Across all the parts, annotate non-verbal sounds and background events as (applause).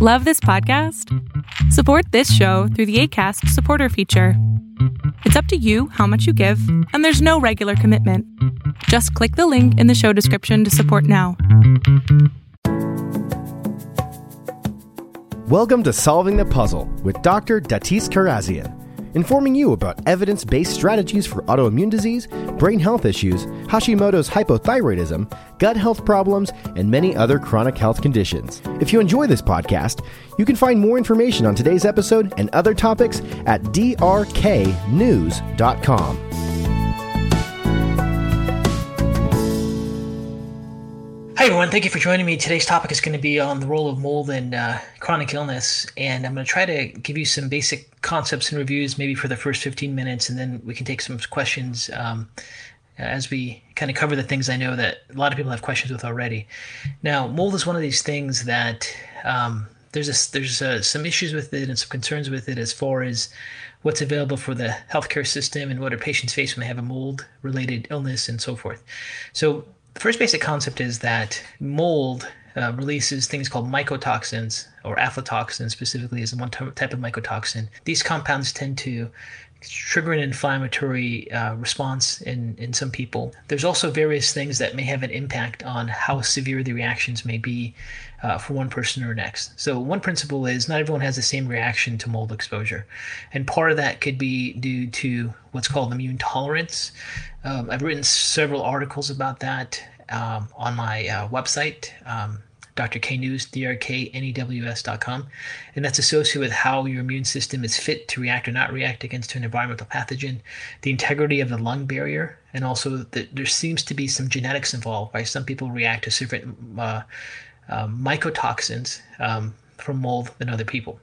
Love this podcast? Support this show through the ACAST supporter feature. It's up to you how much you give, and there's no regular commitment. Just click the link in the show description to support now. Welcome to Solving the Puzzle with Dr. Datis Kharrazian informing you about evidence based strategies for autoimmune disease, brain health issues, Hashimoto's hypothyroidism, gut health problems, and many other chronic health conditions. If you enjoy this podcast, you can find more information on today's episode and other topics at drknews.com. everyone. Thank you for joining me. Today's topic is going to be on the role of mold in uh, chronic illness. And I'm going to try to give you some basic concepts and reviews, maybe for the first 15 minutes, and then we can take some questions um, as we kind of cover the things I know that a lot of people have questions with already. Now, mold is one of these things that um, there's a, there's uh, some issues with it and some concerns with it as far as what's available for the healthcare system and what our patients face when they have a mold related illness and so forth. So the first basic concept is that mold uh, releases things called mycotoxins, or aflatoxin specifically is one type of mycotoxin. These compounds tend to trigger an inflammatory uh, response in, in some people. There's also various things that may have an impact on how severe the reactions may be uh, for one person or next. So, one principle is not everyone has the same reaction to mold exposure. And part of that could be due to what's called immune tolerance. Um, I've written several articles about that um, on my uh, website. Um, Dr. K News, drknews.com. And that's associated with how your immune system is fit to react or not react against an environmental pathogen, the integrity of the lung barrier, and also that there seems to be some genetics involved, right? Some people react to certain uh, uh, mycotoxins um, from mold than other people.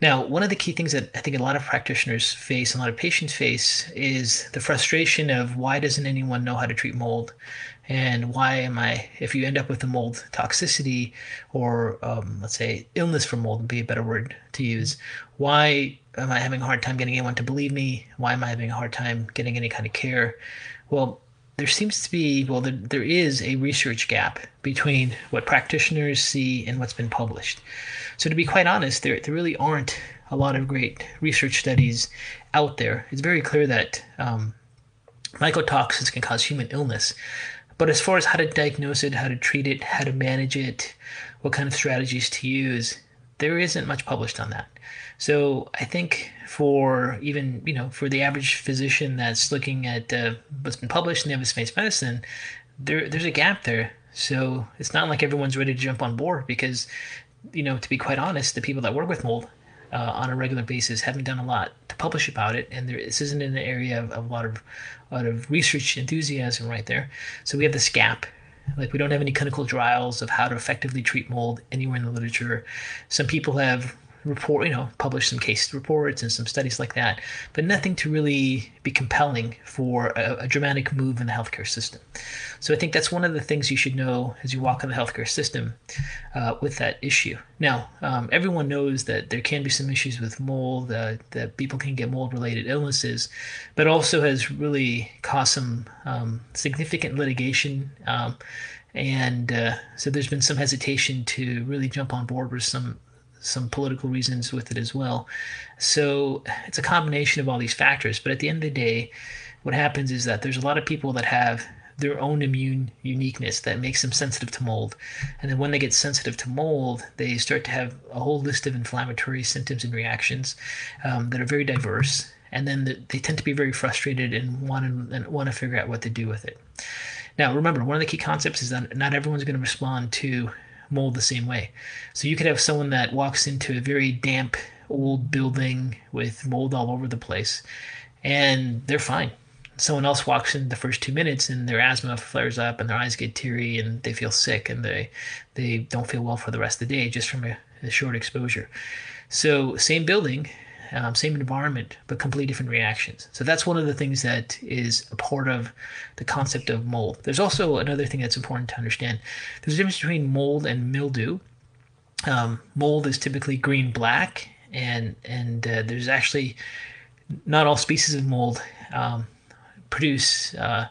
Now, one of the key things that I think a lot of practitioners face, a lot of patients face, is the frustration of why doesn't anyone know how to treat mold? And why am I, if you end up with a mold toxicity or um, let's say illness from mold would be a better word to use, why am I having a hard time getting anyone to believe me? Why am I having a hard time getting any kind of care? Well, there seems to be, well, there, there is a research gap between what practitioners see and what's been published. So, to be quite honest, there, there really aren't a lot of great research studies out there. It's very clear that um, mycotoxins can cause human illness, but as far as how to diagnose it, how to treat it, how to manage it, what kind of strategies to use, there isn't much published on that. So I think for even you know for the average physician that's looking at uh, what's been published in the evidence-based medicine, there there's a gap there. So it's not like everyone's ready to jump on board because you know to be quite honest, the people that work with mold uh, on a regular basis haven't done a lot to publish about it, and there, this isn't the area of, of a lot of lot of research enthusiasm right there. So we have this gap. Like we don't have any clinical trials of how to effectively treat mold anywhere in the literature. Some people have report, you know, publish some case reports and some studies like that, but nothing to really be compelling for a, a, dramatic move in the healthcare system. So I think that's one of the things you should know as you walk in the healthcare system uh, with that issue. Now, um, everyone knows that there can be some issues with mold, uh, that people can get mold-related illnesses, but also has really caused some um, significant litigation. Um, and uh, so there's been some hesitation to really jump on board with some some political reasons with it as well. So it's a combination of all these factors. But at the end of the day, what happens is that there's a lot of people that have their own immune uniqueness that makes them sensitive to mold. And then when they get sensitive to mold, they start to have a whole list of inflammatory symptoms and reactions um, that are very diverse. And then the, they tend to be very frustrated and want to, and want to figure out what to do with it. Now, remember, one of the key concepts is that not everyone's going to respond to mold the same way. So you could have someone that walks into a very damp old building with mold all over the place and they're fine. Someone else walks in the first two minutes and their asthma flares up and their eyes get teary and they feel sick and they they don't feel well for the rest of the day just from a, a short exposure. So same building, um, same environment, but completely different reactions. So that's one of the things that is a part of the concept of mold. There's also another thing that's important to understand. There's a difference between mold and mildew. Um, mold is typically green black, and and uh, there's actually not all species of mold um, produce uh,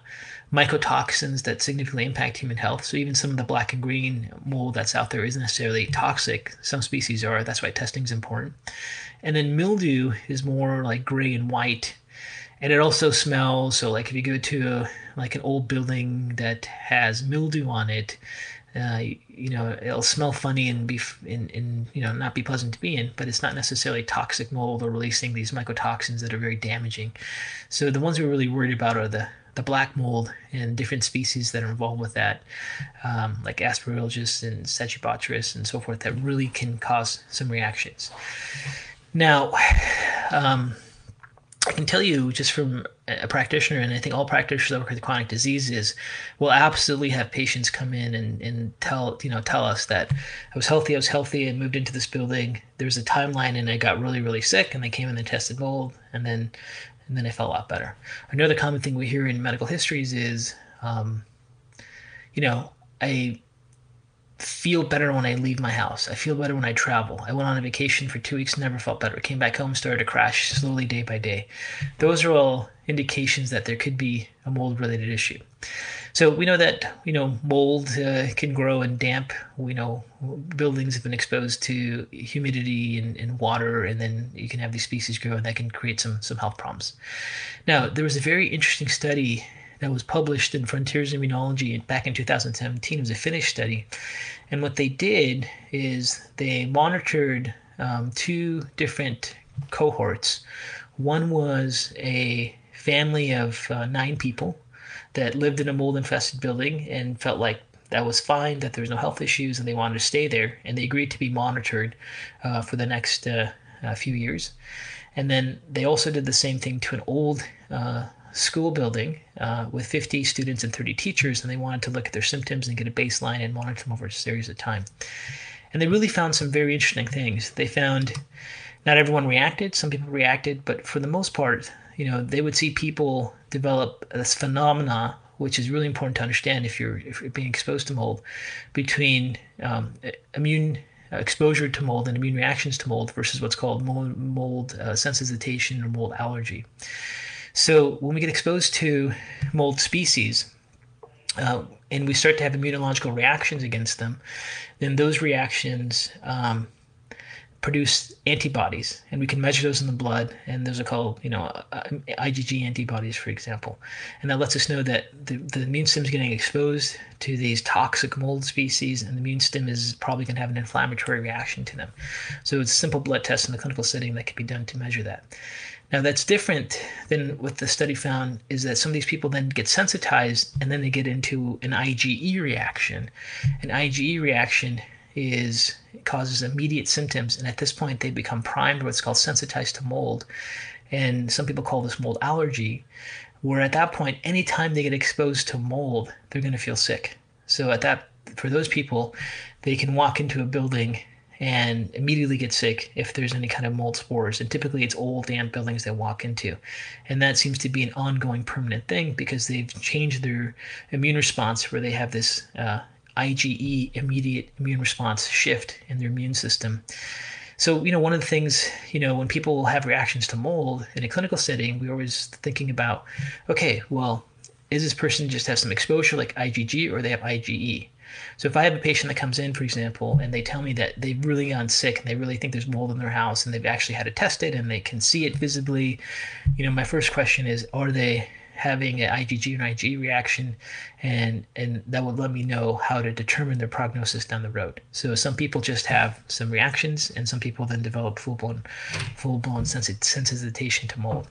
mycotoxins that significantly impact human health. So even some of the black and green mold that's out there isn't necessarily toxic. Some species are. That's why testing is important. And then mildew is more like gray and white, and it also smells. So like if you go to a, like an old building that has mildew on it, uh, you know, it'll smell funny and be and, in you know not be pleasant to be in, but it's not necessarily toxic mold or releasing these mycotoxins that are very damaging. So the ones we're really worried about are the the black mold and different species that are involved with that, um, like Aspergillus and Stachybotrys and so forth, that really can cause some reactions. Now, um, I can tell you just from a practitioner, and I think all practitioners that work with chronic diseases will absolutely have patients come in and, and tell you know tell us that I was healthy, I was healthy, and moved into this building. There's a timeline, and I got really really sick, and they came in and tested mold, and then and then I felt a lot better. Another common thing we hear in medical histories is, um, you know, I feel better when I leave my house. I feel better when I travel. I went on a vacation for two weeks, never felt better. Came back home, started to crash slowly day by day. Those are all indications that there could be a mold related issue. So we know that you know mold uh, can grow in damp. We know buildings have been exposed to humidity and, and, water, and then you can have these species grow, and that can create some some health problems. Now there was a very interesting study that was published in Frontiers in Immunology back in 2017. It was a Finnish study. And what they did is they monitored um, two different cohorts. One was a family of uh, nine people that lived in a mold infested building and felt like that was fine, that there was no health issues, and they wanted to stay there. And they agreed to be monitored uh, for the next uh, few years. And then they also did the same thing to an old uh, school building uh, with 50 students and 30 teachers, and they wanted to look at their symptoms and get a baseline and monitor them over a series of time. And they really found some very interesting things. They found not everyone reacted, some people reacted, but for the most part, you know, they would see people develop this phenomena, which is really important to understand if you're, if you're being exposed to mold, between um, immune exposure to mold and immune reactions to mold versus what's called mold, mold uh, sensitization or mold allergy. So when we get exposed to mold species, uh, and we start to have immunological reactions against them, then those reactions um, produce antibodies, and we can measure those in the blood, and those are called, you know, uh, IgG antibodies, for example. And that lets us know that the, the immune system is getting exposed to these toxic mold species, and the immune system is probably going to have an inflammatory reaction to them. So it's a simple blood test in the clinical setting that can be done to measure that. Now, that's different than what the study found is that some of these people then get sensitized and then they get into an IgE reaction. An IgE reaction is causes immediate symptoms, and at this point, they become primed, what's called sensitized to mold. And some people call this mold allergy, where at that point, anytime they get exposed to mold, they're going to feel sick. So, at that, for those people, they can walk into a building and immediately get sick if there's any kind of mold spores. And typically it's old damp buildings they walk into. And that seems to be an ongoing permanent thing because they've changed their immune response where they have this uh, IgE immediate immune response shift in their immune system. So, you know, one of the things, you know, when people have reactions to mold in a clinical setting, we're always thinking about, okay, well, is this person just have some exposure like IgG or they have IgE? So if I have a patient that comes in, for example, and they tell me that they've really gone sick and they really think there's mold in their house and they've actually had it tested and they can see it visibly, you know, my first question is, are they having an IgG and IgE reaction, and and that would let me know how to determine their prognosis down the road. So some people just have some reactions, and some people then develop full blown full blown sensitization to mold.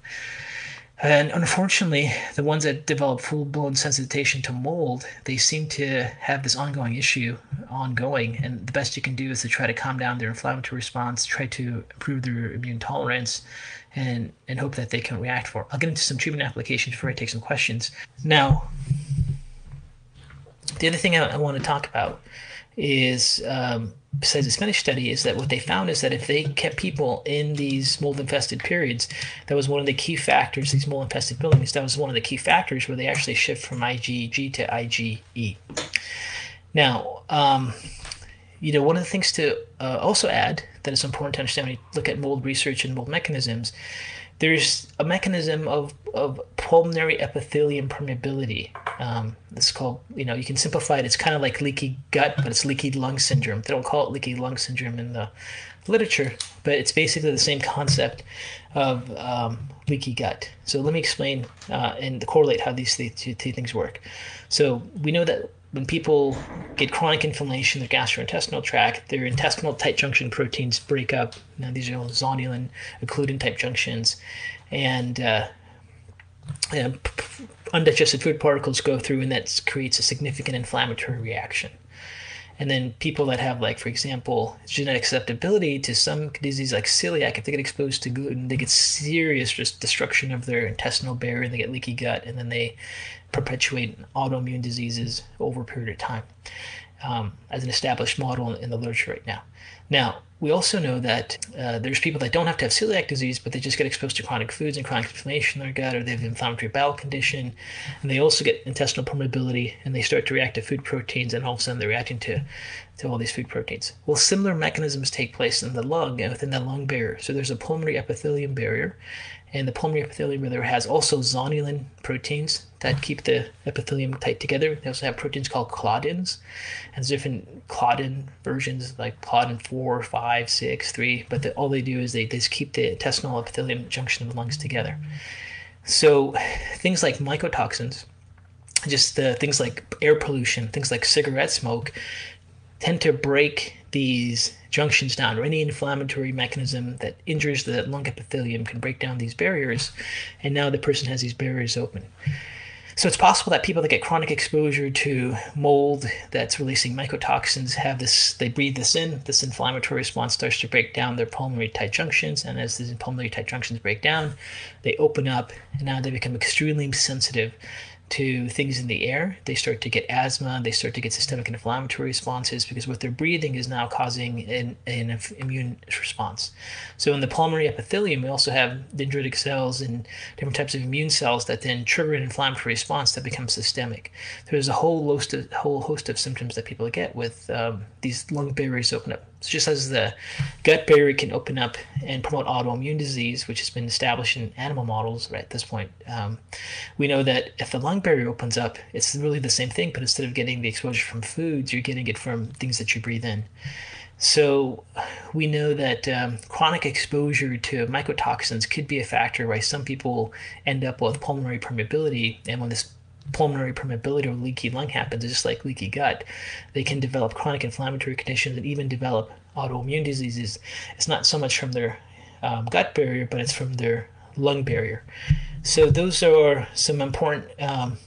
And unfortunately, the ones that develop full blown sensitization to mold, they seem to have this ongoing issue ongoing. And the best you can do is to try to calm down their inflammatory response, try to improve their immune tolerance, and, and hope that they can react for. I'll get into some treatment applications before I take some questions. Now, the other thing I, I want to talk about is um, besides this Finnish study is that what they found is that if they kept people in these mold infested periods, that was one of the key factors. These mold infested buildings, that was one of the key factors where they actually shift from IgG to IgE. Now, um, you know, one of the things to uh, also add that is important to understand when you look at mold research and mold mechanisms there's a mechanism of, of pulmonary epithelium permeability. Um, it's called, you know, you can simplify it. It's kind of like leaky gut, but it's leaky lung syndrome. They don't call it leaky lung syndrome in the literature, but it's basically the same concept of um, leaky gut. So let me explain uh, and correlate how these two, two things work. So we know that when people get chronic inflammation in their gastrointestinal tract, their intestinal tight junction proteins break up. Now, these are all zonulin, occludin type junctions, and uh, undigested food particles go through, and that creates a significant inflammatory reaction. And then people that have, like, for example, genetic susceptibility to some disease like celiac, if they get exposed to gluten, they get serious just destruction of their intestinal barrier, they get leaky gut, and then they perpetuate autoimmune diseases over a period of time, um, as an established model in the literature right now. Now, we also know that uh, there's people that don't have to have celiac disease, but they just get exposed to chronic foods and chronic inflammation in their gut, or they have inflammatory bowel condition, and they also get intestinal permeability, and they start to react to food proteins, and all of a sudden they're reacting to, to all these food proteins. Well, similar mechanisms take place in the lung and within the lung barrier. So there's a pulmonary epithelium barrier, and the pulmonary epithelium barrier has also zonulin proteins that keep the epithelium tight together. They also have proteins called claudins, and there's different claudin versions like claudin 4, 5, 6, 3. But the, all they do is they, they just keep the intestinal epithelium junction of the lungs together. So things like mycotoxins, just things like air pollution, things like cigarette smoke, tend to break these junctions down, or any inflammatory mechanism that injures the lung epithelium can break down these barriers, and now the person has these barriers open. So it's possible that people that get chronic exposure to mold that's releasing mycotoxins have this, they breathe this in, this inflammatory response starts to break down their pulmonary tight junctions, and as these pulmonary tight junctions break down, they open up, and now they become extremely sensitive to things in the air. They start to get asthma. They start to get systemic inflammatory responses because what they're breathing is now causing an, an immune response. So in the pulmonary epithelium, we also have dendritic cells and different types of immune cells that then trigger an inflammatory response that becomes systemic. There's a whole host of, whole host of symptoms that people get with um, these lung barriers open up. So just as the gut barrier can open up and promote autoimmune disease, which has been established in animal models right at this point, um, we know that if the lung barrier opens up, it's really the same thing, but instead of getting the exposure from foods, you're getting it from things that you breathe in. So we know that um, chronic exposure to mycotoxins could be a factor why some people end up with pulmonary permeability, and when this pulmonary permeability or leaky lung happens, just like leaky gut, they can develop chronic inflammatory conditions and even develop autoimmune diseases. It's not so much from their um, gut barrier, but it's from their lung barrier. So those are some important um,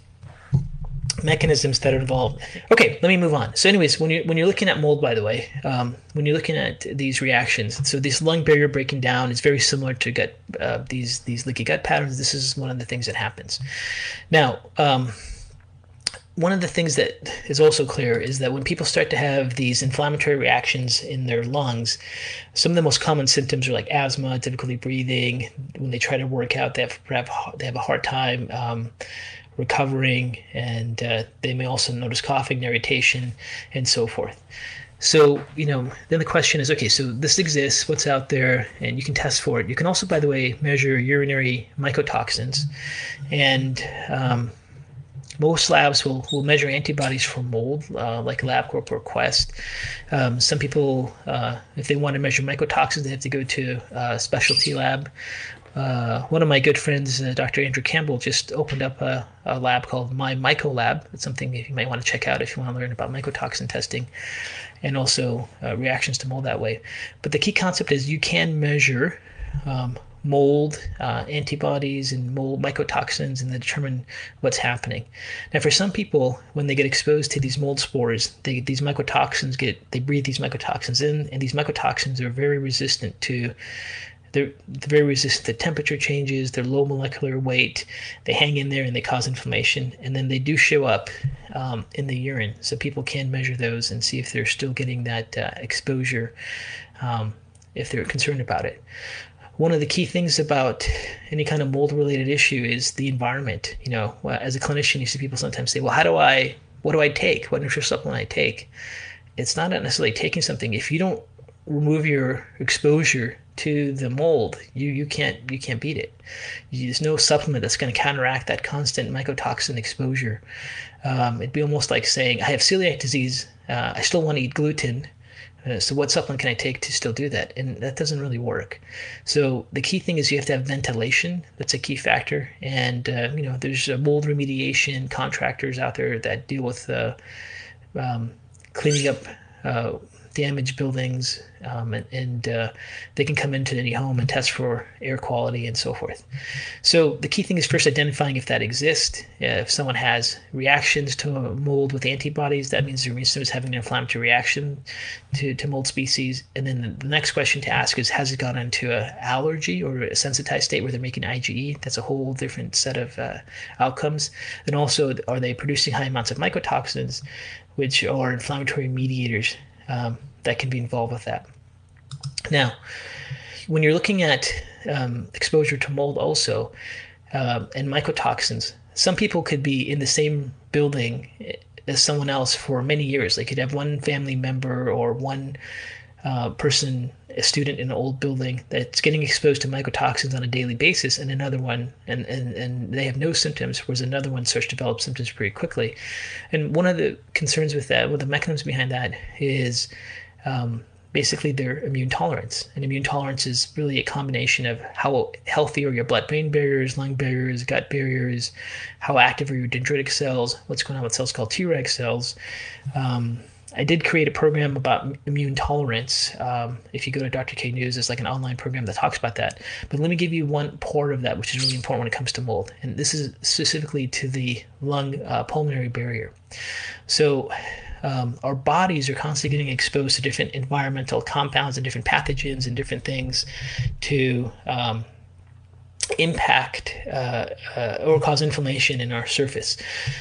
mechanisms that are involved. Okay, let me move on. So, anyways, when you're when you're looking at mold, by the way, um, when you're looking at these reactions, so this lung barrier breaking down is very similar to gut uh, these these leaky gut patterns. This is one of the things that happens. Now. Um, one of the things that is also clear is that when people start to have these inflammatory reactions in their lungs, some of the most common symptoms are like asthma, difficulty breathing. When they try to work out, they have they have a hard time um, recovering, and uh, they may also notice coughing, irritation, and so forth. So, you know, then the question is okay, so this exists, what's out there, and you can test for it. You can also, by the way, measure urinary mycotoxins. And um, most labs will, will measure antibodies for mold, uh, like LabCorp or Quest. Um, some people, uh, if they want to measure mycotoxins, they have to go to a specialty lab uh, one of my good friends, uh, Dr. Andrew Campbell, just opened up a, a, lab called My Myco Lab. It's something you might want to check out if you want to learn about mycotoxin testing and also uh, reactions to mold that way. But the key concept is you can measure um, mold uh, antibodies and mold mycotoxins and determine what's happening. Now, for some people, when they get exposed to these mold spores, they, these mycotoxins get they breathe these mycotoxins in, and these mycotoxins are very resistant to they're, very resistant to temperature changes. They're low molecular weight. They hang in there and they cause inflammation. And then they do show up um, in the urine. So people can measure those and see if they're still getting that uh, exposure um, if they're concerned about it. One of the key things about any kind of mold related issue is the environment. You know, as a clinician, you see people sometimes say, well, how do I, what do I take? What nutritional supplement I take? It's not necessarily taking something. If you don't remove your exposure to the mold, you you can't you can't beat it. There's no supplement that's going to counteract that constant mycotoxin exposure. Um, it'd be almost like saying, I have celiac disease. Uh, I still want to eat gluten. Uh, so what supplement can I take to still do that? And that doesn't really work. So the key thing is you have to have ventilation. That's a key factor. And uh, you know, there's mold remediation contractors out there that deal with uh, um, cleaning up uh, damaged buildings, um, and, and uh, they can come into any home and test for air quality and so forth. So the key thing is first identifying if that exists. Uh, if someone has reactions to mold with antibodies, that means immune system is having an inflammatory reaction to, to mold species. And then the next question to ask is, has it gone into an allergy or a sensitized state where they're making IgE? That's a whole different set of uh, outcomes. And also, are they producing high amounts of mycotoxins, which are inflammatory mediators um, that can be involved with that. Now, when you're looking at um, exposure to mold, also uh, and mycotoxins, some people could be in the same building as someone else for many years. They could have one family member or one uh, person, a student in an old building that's getting exposed to mycotoxins on a daily basis, and another one, and, and, and they have no symptoms, whereas another one starts to develop symptoms pretty quickly. And one of the concerns with that, well, the mechanisms behind that is um, basically their immune tolerance. And immune tolerance is really a combination of how healthy are your blood brain barriers, lung barriers, gut barriers, how active are your dendritic cells, what's going on with cells called Treg cells. Um, I did create a program about immune tolerance. Um, if you go to Dr. K News, it's like an online program that talks about that. But let me give you one part of that, which is really important when it comes to mold. And this is specifically to the lung uh, pulmonary barrier. So, um, our bodies are constantly getting exposed to different environmental compounds and different pathogens and different things to um, impact uh, uh, or cause inflammation in our surface.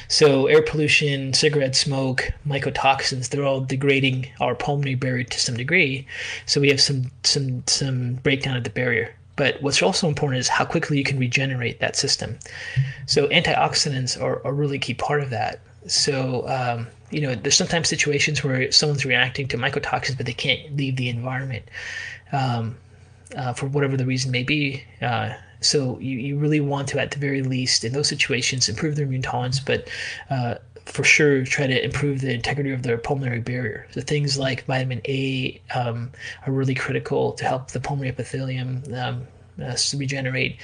So, air pollution, cigarette smoke, mycotoxins, they're all degrading our pulmonary barrier to some degree. So, we have some, some, some breakdown of the barrier. But what's also important is how quickly you can regenerate that system. So, antioxidants are a really key part of that. So, um, you know, there's sometimes situations where someone's reacting to mycotoxins, but they can't leave the environment um, uh, for whatever the reason may be. Uh, so you, you really want to, at the very least, in those situations, improve their immune tolerance, but uh, for sure try to improve the integrity of their pulmonary barrier. So things like vitamin A um, are really critical to help the pulmonary epithelium um, uh, regenerate.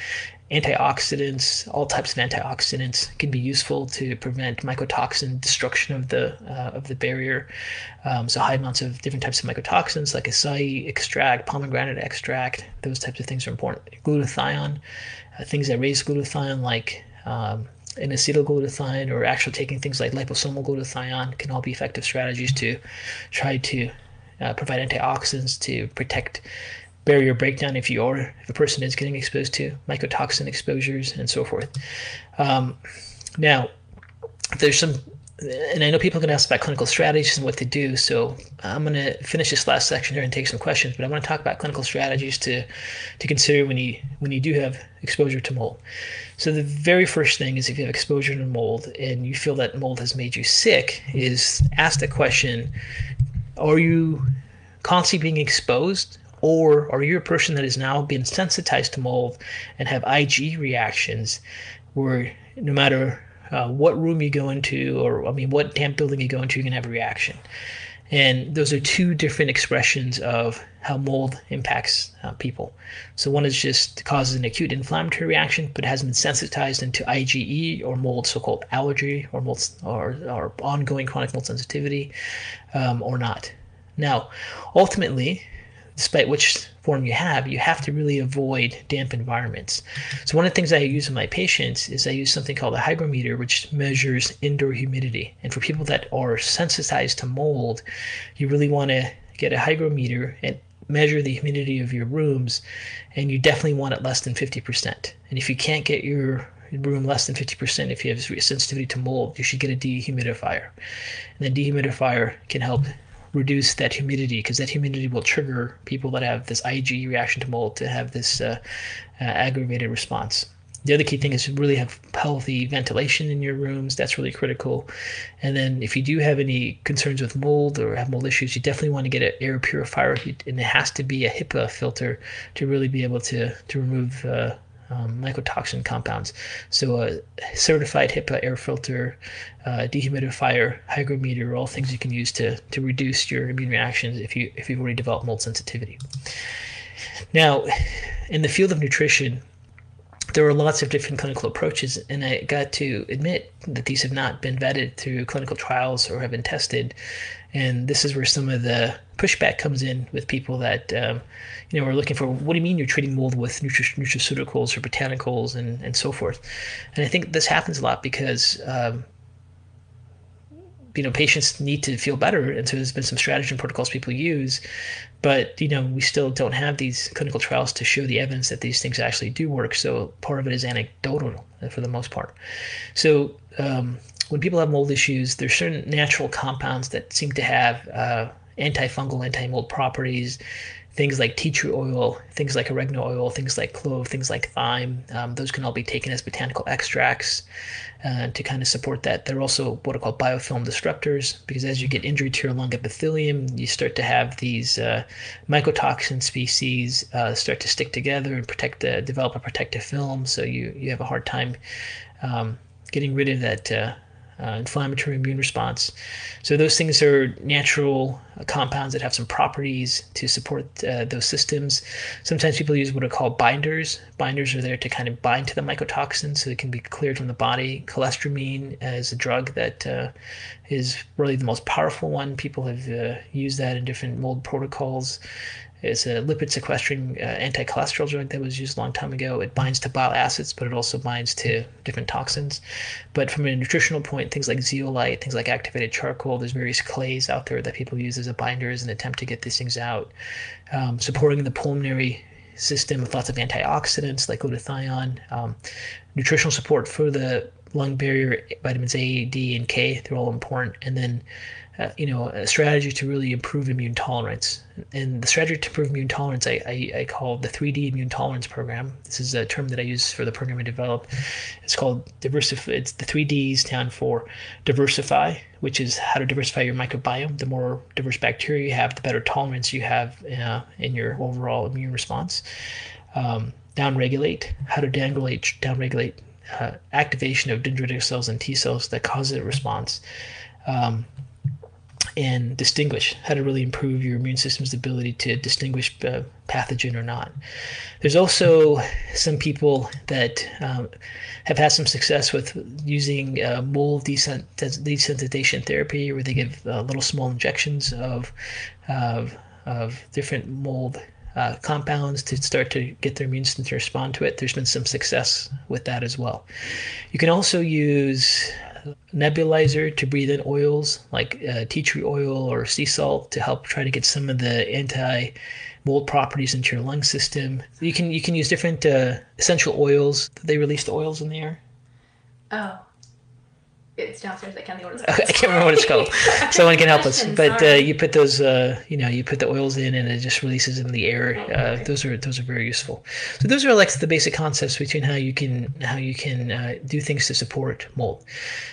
Antioxidants, all types of antioxidants, can be useful to prevent mycotoxin destruction of the uh, of the barrier. Um, so high amounts of different types of mycotoxins, like acai extract, pomegranate extract, those types of things are important. Glutathione, uh, things that raise glutathione, like um, N-acetylglutathione, or actually taking things like liposomal glutathione, can all be effective strategies to try to uh, provide antioxidants to protect barrier breakdown if you are if a person is getting exposed to mycotoxin exposures and so forth. Um, now, there's some, and I know people can ask about clinical strategies and what to do. So I'm going to finish this last section here and take some questions. But I want to talk about clinical strategies to to consider when you when you do have exposure to mold. So the very first thing is if you have exposure to mold and you feel that mold has made you sick, is ask the question: Are you constantly being exposed or are you a person that has now been sensitized to mold and have IG reactions where no matter uh, what room you go into, or I mean, what damp building you go into, you're gonna have a reaction. And those are two different expressions of how mold impacts uh, people. So one is just causes an acute inflammatory reaction, but hasn't been sensitized into IgE or mold, so-called allergy or mold or, or ongoing chronic mold sensitivity, um, or not. Now, ultimately, despite which form you have, you have to really avoid damp environments. So one of the things I use in my patients is I use something called a hygrometer, which measures indoor humidity. And for people that are sensitized to mold, you really want to get a hygrometer and measure the humidity of your rooms, and you definitely want it less than 50%. And if you can't get your room less than 50%, if you have sensitivity to mold, you should get a dehumidifier. And the dehumidifier can help reduce that humidity because that humidity will trigger people that have this IgE reaction to mold to have this uh, uh, aggravated response. the other key thing is to really have healthy ventilation in your rooms. That's really critical. And then if you do have any concerns with mold or have mold issues, you definitely want to get an air purifier, and it has to be a HEPA filter to really be able to to remove. Uh, um, mycotoxin compounds. So a certified HEPA air filter, uh, dehumidifier, hygrometer are all things you can use to to reduce your immune reactions if you if you've already developed mold sensitivity. Now, in the field of nutrition, there were lots of different clinical approaches, and I got to admit that these have not been vetted through clinical trials or have been tested. And this is where some of the pushback comes in with people that um, you know are looking for. What do you mean you're treating mold with nutri- nutraceuticals or botanicals and and so forth? And I think this happens a lot because um, you know patients need to feel better and so there's been some strategy and protocols people use but you know we still don't have these clinical trials to show the evidence that these things actually do work so part of it is anecdotal for the most part so um, when people have mold issues there's certain natural compounds that seem to have uh, antifungal anti-mold properties things like tea tree oil, things like oregano oil, things like clove, things like thyme. Um, those can all be taken as botanical extracts uh, to kind of support that. They're also what are called biofilm disruptors because as you get injury to your lung epithelium, you start to have these uh, mycotoxin species uh, start to stick together and protect, the, develop a protective film. So you you have a hard time um, getting rid of that uh, uh, inflammatory immune response. So those things are natural uh, compounds that have some properties to support uh, those systems. Sometimes people use what are called binders. Binders are there to kind of bind to the mycotoxin so it can be cleared from the body. Cholestyramine is a drug that uh, is really the most powerful one. People have uh, used that in different mold protocols. It's a lipid sequestering uh, anti-cholesterol drug that was used a long time ago. It binds to bile acids, but it also binds to different toxins. But from a nutritional point, things like zeolite, things like activated charcoal, there's various clays out there that people use as a binder as an attempt to get these things out. Um, supporting the pulmonary system with lots of antioxidants like glutathione, um, nutritional support for the lung barrier, vitamins A, D, and K, they're all important. And then uh, you know, a strategy to really improve immune tolerance. And the strategy to improve immune tolerance, I, I, I, call the 3D immune tolerance program. This is a term that I use for the program I developed. It's called diversify. It's the three Ds stand for diversify, which is how to diversify your microbiome. The more diverse bacteria you have, the better tolerance you have uh, in your overall immune response. Um, downregulate, how to downregulate, downregulate uh, activation of dendritic cells and T cells that causes a response. Um, and distinguish how to really improve your immune system's ability to distinguish uh, pathogen or not. There's also some people that um, have had some success with using uh, mold desensitization therapy, where they give uh, little small injections of of, of different mold uh, compounds to start to get their immune system to respond to it. There's been some success with that as well. You can also use nebulizer to breathe in oils like uh, tea tree oil or sea salt to help try to get some of the anti mold properties into your lung system. You can you can use different uh, essential oils. They release the oils in the air. Oh. It's downstairs. I can't think what it's (laughs) called. I can't remember what it's called. (laughs) Someone can help us. But uh, you put those, uh, you know, you put the oils in, and it just releases in the air. Uh, those are those are very useful. So those are like the basic concepts between how you can how you can uh, do things to support mold.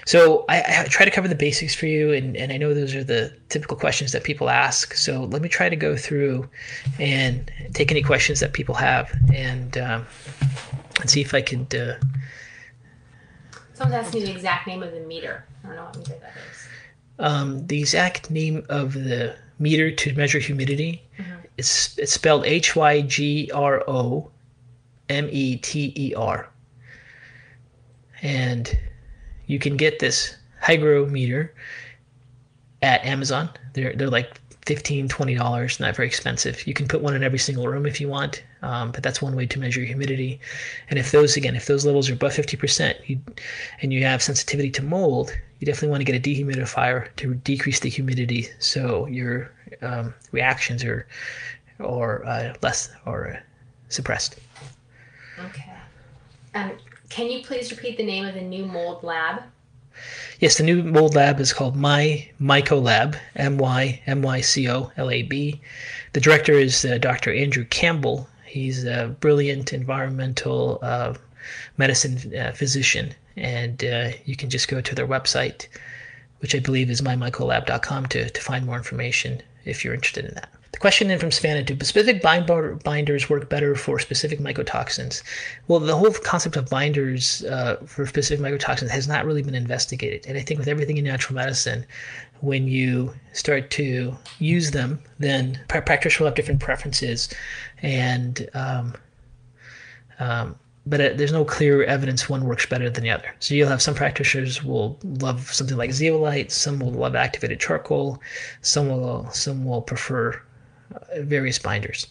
So I, I, try to cover the basics for you, and, and I know those are the typical questions that people ask. So let me try to go through and take any questions that people have, and um, and see if I could uh, Someone's asking me the exact name of the meter. I don't know what meter that is. Um, the exact name of the meter to measure humidity mm-hmm. it's it's spelled H Y G R O M E T E R. And you can get this hygrometer at Amazon. They're they're like 15 $20, not very expensive. You can put one in every single room if you want, um, but that's one way to measure humidity. And if those, again, if those levels are above 50% you, and you have sensitivity to mold, you definitely want to get a dehumidifier to decrease the humidity so your um, reactions are, or uh, less or uh, suppressed. Okay. Um, can you please repeat the name of the new mold lab? Yes, the new mold lab is called My Myco Lab, M Y M Y C O L A B. The director is uh, Dr. Andrew Campbell. He's a brilliant environmental uh, medicine uh, physician, and uh, you can just go to their website, which I believe is mymycolab.com, to, to find more information if you're interested in that. The question then from Savannah do specific bind binders work better for specific mycotoxins? Well, the whole concept of binders uh, for specific mycotoxins has not really been investigated. And I think with everything in natural medicine, when you start to use them, then practitioners will have different preferences. And, um, um, but it, there's no clear evidence one works better than the other. So you'll have some practitioners will love something like zeolite, some will love activated charcoal, some will some will prefer various binders.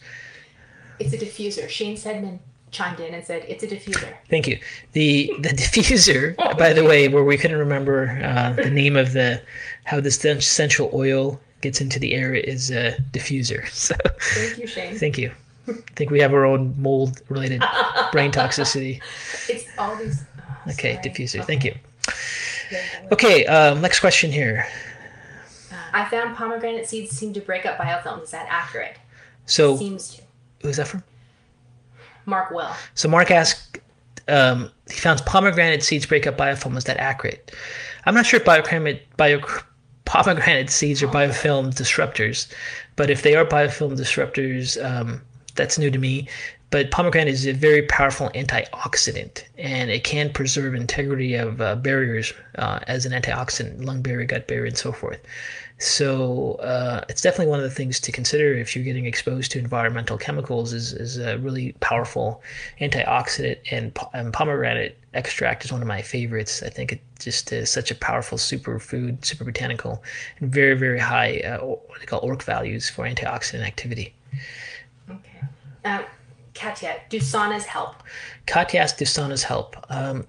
It's a diffuser. Shane Sedman chimed in and said it's a diffuser. Thank you. The the diffuser, by the way, where we couldn't remember uh, the name of the how this essential oil gets into the air is a diffuser. (laughs) So thank you, Shane. Thank you. I think we have our own mold related (laughs) brain toxicity. It's all these. Oh, okay, sorry. diffuser. Okay. Thank you. Okay, um, next question here. I found pomegranate seeds seem to break up biofilms. Is that accurate? So seems to. Who's that from? Mark Will. So Mark asked, um, he found pomegranate seeds break up biofilm. Is that accurate? I'm not sure if pomegranate, bio, pomegranate seeds are biofilm disruptors, but if they are biofilm disruptors, um, that's new to me. But pomegranate is a very powerful antioxidant, and it can preserve integrity of uh, barriers uh, as an antioxidant, lung barrier, gut barrier, and so forth. So uh, it's definitely one of the things to consider if you're getting exposed to environmental chemicals. is is a really powerful antioxidant, and, and pomegranate extract is one of my favorites. I think it just is such a powerful superfood, super botanical, and very very high uh, what they call ORAC values for antioxidant activity. Okay. Uh, Katya, do saunas help? Katya asked, do saunas help? Um,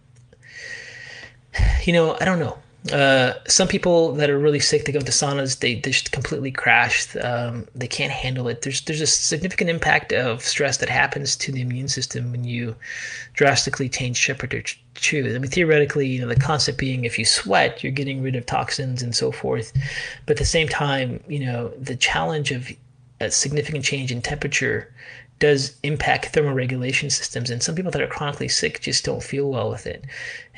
you know, I don't know. Uh, some people that are really sick, they go to saunas, they, they just completely crash. Um, they can't handle it. There's there's a significant impact of stress that happens to the immune system when you drastically change temperature. I mean, theoretically, you know, the concept being if you sweat, you're getting rid of toxins and so forth. But at the same time, you know, the challenge of a significant change in temperature does impact thermoregulation systems. And some people that are chronically sick just don't feel well with it.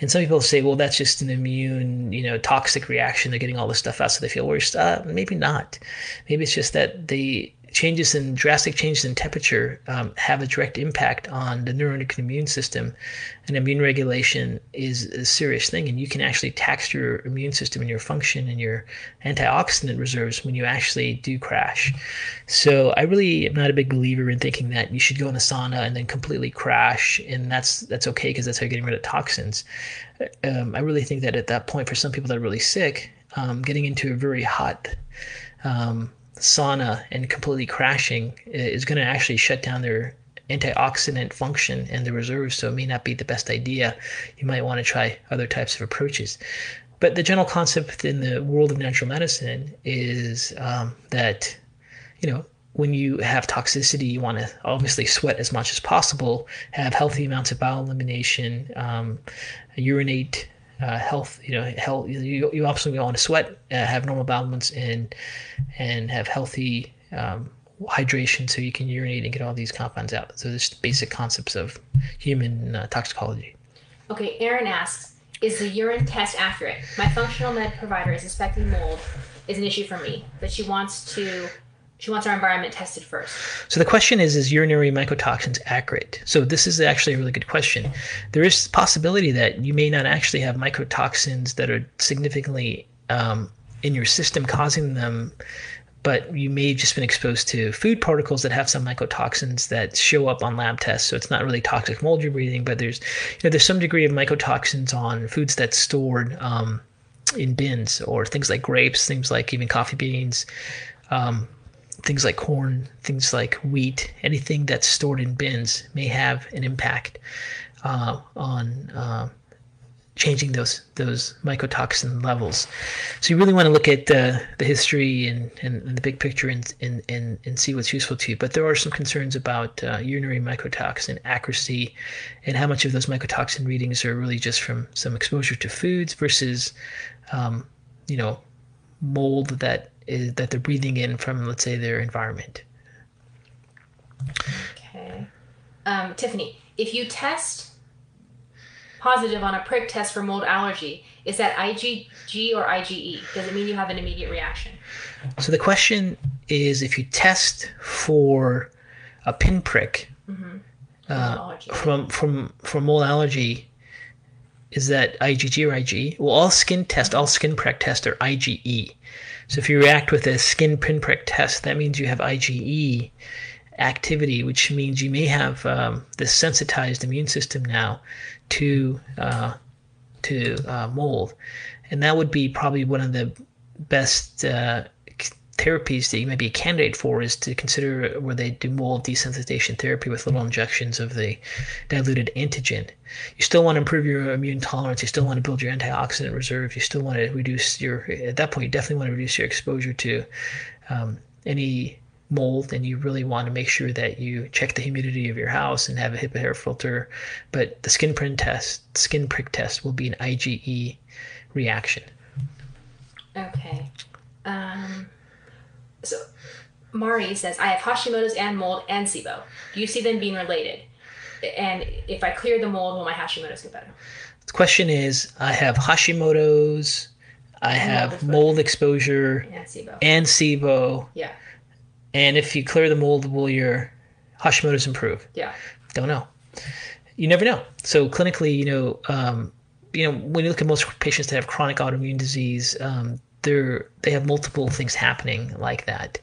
And some people say, well, that's just an immune, you know, toxic reaction. They're getting all this stuff out, so they feel worse. Uh, maybe not. Maybe it's just that the changes in drastic changes in temperature um, have a direct impact on the neuroendocrine immune system. And immune regulation is a serious thing and you can actually tax your immune system and your function and your antioxidant reserves when you actually do crash. So i really am not a big believer in thinking that you should go in a sauna and then completely crash and that's that's okay because that's how you're getting rid of toxins. Um, i really think that at that point for some people that are really sick um, getting into a very hot um, sauna and completely crashing is going to actually shut down their antioxidant function and the reserves, so it may not be the best idea. You might want to try other types of approaches. But the general concept in the world of natural medicine is um, that, you know, when you have toxicity, you want to obviously sweat as much as possible, have healthy amounts of bowel elimination, um, urinate uh, health, you know, health. You, you also want to sweat, uh, have normal bowel movements, and and have healthy um, hydration, so you can urinate and get all these compounds out. So this basic concepts of human uh, toxicology. Okay, Aaron asks, is the urine test accurate? My functional med provider is suspecting mold is an issue for me, but she wants to she wants our environment tested first. So the question is, is urinary mycotoxins accurate? So this is actually a really good question. There is possibility that you may not actually have mycotoxins that are significantly um, in your system causing them, but you may have just been exposed to food particles that have some mycotoxins that show up on lab tests. So it's not really toxic mold you're breathing, but there's you know there's some degree of mycotoxins on foods that's stored um, in bins or things like grapes, things like even coffee beans. Um, things like corn, things like wheat, anything that's stored in bins may have an impact uh, on uh, changing those those mycotoxin levels. So you really want to look at the the history and, and, and, the big picture and, and, and, and see what's useful to you. But there are some concerns about uh, urinary mycotoxin accuracy and how much of those mycotoxin readings are really just from some exposure to foods versus, um, you know, mold that is that they're breathing in from, let's say, their environment. Okay. Um, Tiffany, if you test positive on a prick test for mold allergy. Is that IgG or IgE? Does it mean you have an immediate reaction? So the question is if you test for a pinprick Mm-hmm. uh, from from from mold allergy, is that IgG or IgE? Well, all skin tests, all skin prick tests are IgE. So if you react with a skin pinprick test, that means you have IgE activity, which means you may have um, sensitized immune system now to uh, to uh, mold, and that would be probably one of the best uh, therapies that you may be a candidate for is to consider where they do mold desensitization therapy with little injections of the diluted antigen. You still want to improve your immune tolerance. You still want to build your antioxidant reserve. You still want to reduce your, at that point, you definitely want to reduce your exposure to um, any mold and you really want to make sure that you check the humidity of your house and have a HEPA air filter. But the skin print test, skin prick test will be an IgE reaction. Okay. Um, so Mari says, I have Hashimoto's and mold and SIBO. Do you see them being related? And if I clear the mold, will my Hashimoto's get better? The question is I have Hashimoto's, I have mold exposure And SIBO. and SIBO. Yeah. And if you clear the mold, will your Hashimoto's improve? Yeah. Don't know. You never know. So clinically, you know, um, you know, when you look at most patients that have chronic autoimmune disease, um, they're they have multiple things happening like that.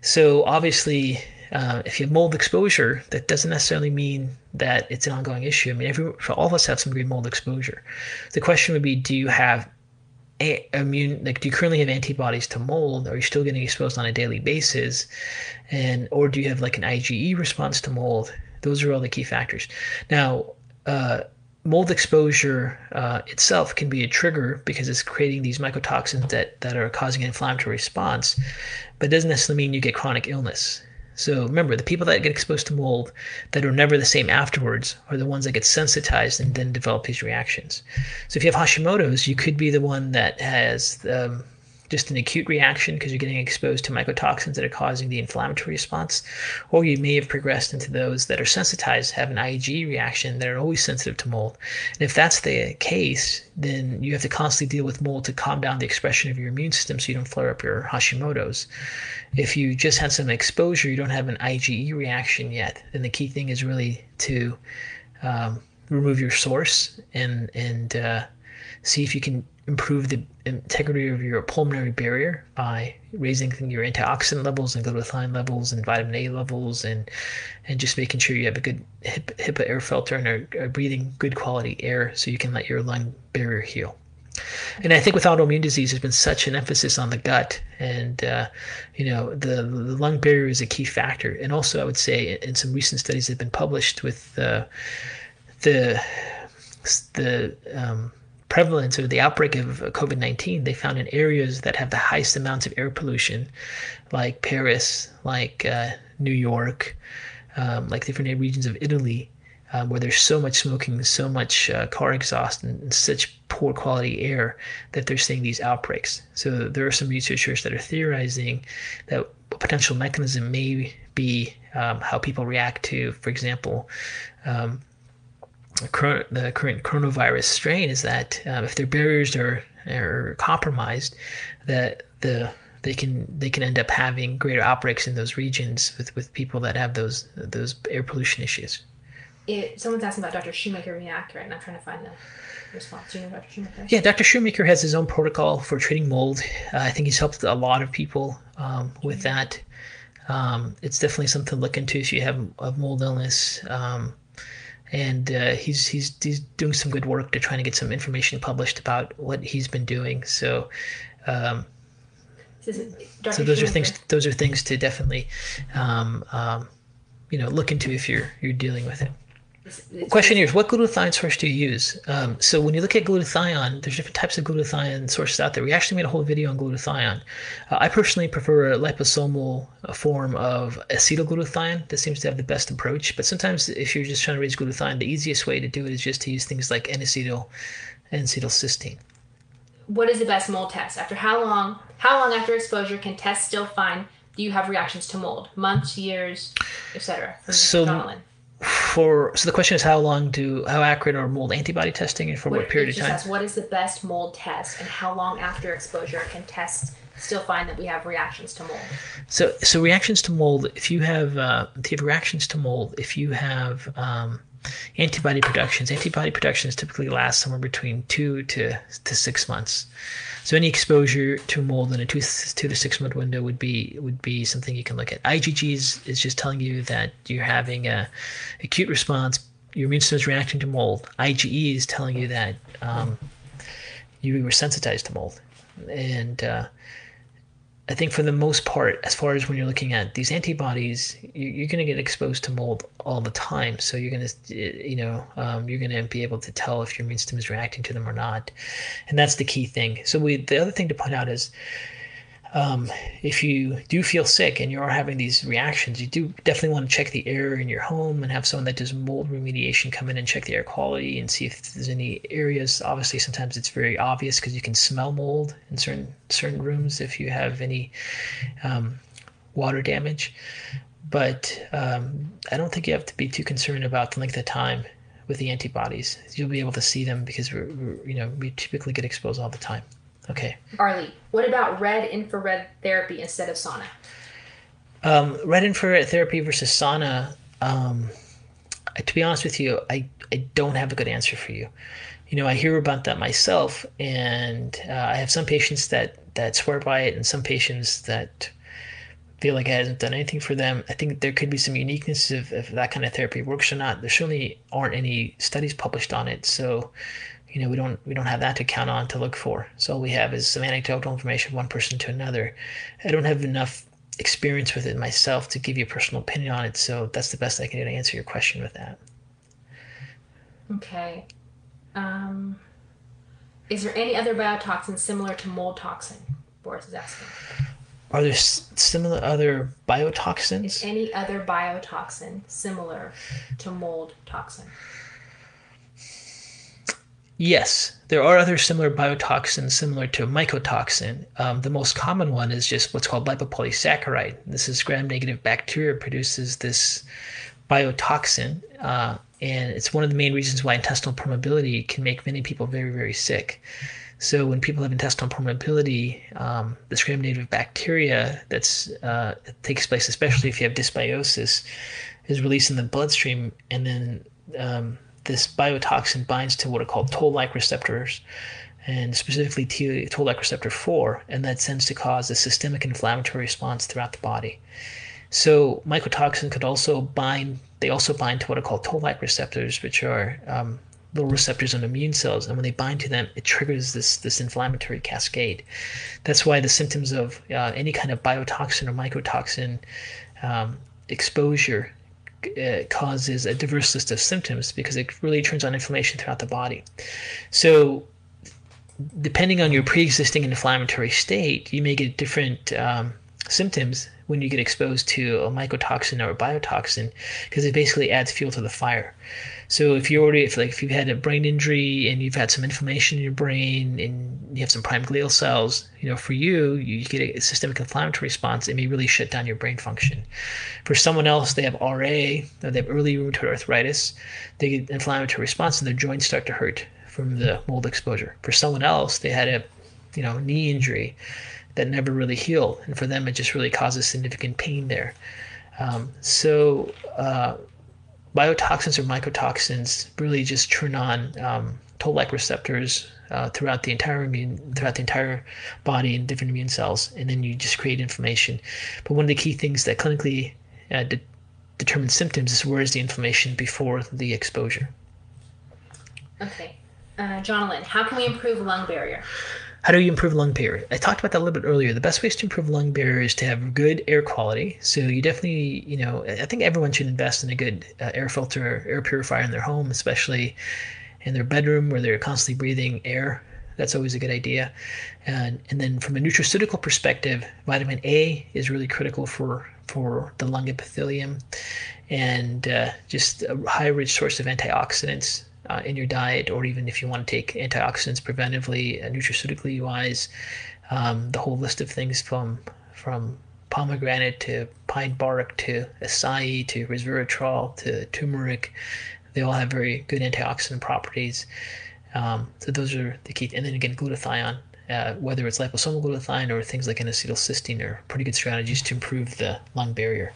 So obviously, uh, if you have mold exposure, that doesn't necessarily mean that it's an ongoing issue. I mean, every for all of us have some degree of mold exposure. The question would be, do you have a, immune like do you currently have antibodies to mold are you still getting exposed on a daily basis and or do you have like an ige response to mold those are all the key factors now uh, mold exposure uh, itself can be a trigger because it's creating these mycotoxins that, that are causing an inflammatory response but it doesn't necessarily mean you get chronic illness so remember, the people that get exposed to mold that are never the same afterwards are the ones that get sensitized and then develop these reactions. So if you have Hashimoto's, you could be the one that has um, just an acute reaction because you're getting exposed to mycotoxins that are causing the inflammatory response, or you may have progressed into those that are sensitized, have an IgE reaction that are always sensitive to mold. And if that's the case, then you have to constantly deal with mold to calm down the expression of your immune system so you don't flare up your Hashimoto's. If you just had some exposure, you don't have an IgE reaction yet, then the key thing is really to um, remove your source and and uh, see if you can improve the integrity of your pulmonary barrier by raising your antioxidant levels and glutathione levels and vitamin A levels and and just making sure you have a good HEPA air filter and are, are breathing good quality air so you can let your lung barrier heal. And I think with autoimmune disease, there's been such an emphasis on the gut, and uh, you know the, the lung barrier is a key factor. And also, I would say in some recent studies that have been published with uh, the the um, prevalence or the outbreak of COVID 19, they found in areas that have the highest amounts of air pollution, like Paris, like uh, New York, um, like different regions of Italy, um, where there's so much smoking, so much uh, car exhaust, and, and, such poor quality air that they're seeing these outbreaks. So there are some researchers that are theorizing that a potential mechanism may be um, how people react to, for example, the current coronavirus strain is that um, if their barriers are are compromised, that the they can they can end up having greater outbreaks in those regions with, with people that have those those air pollution issues. It, someone's asking about Dr. Shoemaker being accurate, and I'm trying to find the response. Do you know Dr. Shoemaker? Yeah, Dr. Shoemaker has his own protocol for treating mold. Uh, I think he's helped a lot of people um, with that. Um, it's definitely something to look into if you have a mold illness. Um, and uh, he's he's he's doing some good work to trying to get some information published about what he's been doing. So, um, so those are things those are things to definitely, um, um, you know, look into if you're you're dealing with it. It's Question here is what glutathione source do you use? Um, so when you look at glutathione, there's different types of glutathione sources out there. We actually made a whole video on glutathione. Uh, I personally prefer a liposomal form of acetylglutathione. That seems to have the best approach. But sometimes if you're just trying to raise glutathione, the easiest way to do it is just to use things like N-acetyl N-acetylcysteine. What is the best mold test? After how long? How long after exposure can tests still find do you have reactions to mold? Months, years, etc. So for so the question is how long do how accurate are mold antibody testing and for what, what period of time? Asks, what is the best mold test and how long after exposure can tests still find that we have reactions to mold? So so reactions to mold if you have uh, if you have reactions to mold if you have um, antibody productions antibody productions typically last somewhere between two to to six months. So any exposure to mold in a two, two to six month window would be would be something you can look at. IgG is, is just telling you that you're having a acute response. Your immune system is reacting to mold. IgE is telling you that um, you were sensitized to mold, and uh, I think for the most part, as far as when you're looking at these antibodies, you're going to get exposed to mold all the time. So you're going to, you know, um, you're going to be able to tell if your immune system is reacting to them or not, and that's the key thing. So we, the other thing to point out is um, if you do feel sick and you are having these reactions, you do definitely want to check the air in your home and have someone that does mold remediation come in and check the air quality and see if there's any areas. Obviously, sometimes it's very obvious because you can smell mold in certain certain rooms if you have any um, water damage. But um, I don't think you have to be too concerned about the length of time with the antibodies. You'll be able to see them because we're, we're you know we typically get exposed all the time. Okay. Arlie, what about red infrared therapy instead of sauna? Um, red infrared therapy versus sauna. Um, to be honest with you, I, I don't have a good answer for you. You know, I hear about that myself, and uh, I have some patients that, that swear by it, and some patients that feel like it hasn't done anything for them. I think there could be some uniqueness if, if that kind of therapy works or not. There certainly aren't any studies published on it, so you know we don't we don't have that to count on to look for. So all we have is some anecdotal information one person to another. I don't have enough experience with it myself to give you a personal opinion on it so that's the best i can do to answer your question with that. Okay um, is there any other biotoxin similar to mold toxin boris is asking? Are there similar other biotoxins? Is any other biotoxin similar to mold toxin Yes, there are other similar biotoxins similar to mycotoxin. Um, the most common one is just what's called lipopolysaccharide. This is gram-negative bacteria produces this biotoxin, uh, and it's one of the main reasons why intestinal permeability can make many people very, very sick. So when people have intestinal permeability, um, this gram-negative bacteria that's uh, takes place, especially if you have dysbiosis, is released in the bloodstream, and then um, this biotoxin binds to what are called toll-like receptors, and specifically toll-like receptor 4, and that tends to cause a systemic inflammatory response throughout the body. So mycotoxin could also bind. They also bind to what are called toll-like receptors, which are um, little receptors on immune cells, and when they bind to them, it triggers this this inflammatory cascade. That's why the symptoms of uh, any kind of biotoxin or mycotoxin um, exposure causes a diverse list of symptoms because it really turns on inflammation throughout the body. So, depending on your pre-existing inflammatory state, you may get different um, symptoms when you get exposed to a mycotoxin or a biotoxin because it basically adds fuel to the fire. So if you already, if like if you've had a brain injury and you've had some inflammation in your brain and you have some prime glial cells, you know, for you, you get a systemic inflammatory response. It may really shut down your brain function. For someone else, they have RA, or they have early rheumatoid arthritis, they get inflammatory response and their joints start to hurt from the mold exposure. For someone else, they had a, you know, knee injury that never really healed, and for them, it just really causes significant pain there. Um, so. Uh, biotoxins or mycotoxins really just turn on um, toll-like receptors uh, throughout the entire immune throughout the entire body and different immune cells, and then you just create inflammation. But one of the key things that clinically uh, de- determines symptoms is where is the inflammation before the exposure. Okay, uh, Jonathan, how can we improve lung barrier? How do you improve lung barrier? I talked about that a little bit earlier. The best ways to improve lung barrier is to have good air quality. So you definitely, you know, I think everyone should invest in a good uh, air filter, air purifier in their home, especially in their bedroom where they're constantly breathing air. That's always a good idea. And and then from a nutraceutical perspective, vitamin A is really critical for for the lung epithelium, and uh, just a high rich source of antioxidants uh, in your diet, or even if you want to take antioxidants preventively, uh, nutraceutically wise, um, the whole list of things from from pomegranate to pine bark to acai to resveratrol to turmeric. They all have very good antioxidant properties. Um, so those are the key. And then again, glutathione, uh, whether it's liposomal glutathione or things like N-acetylcysteine, are pretty good strategies to improve the lung barrier.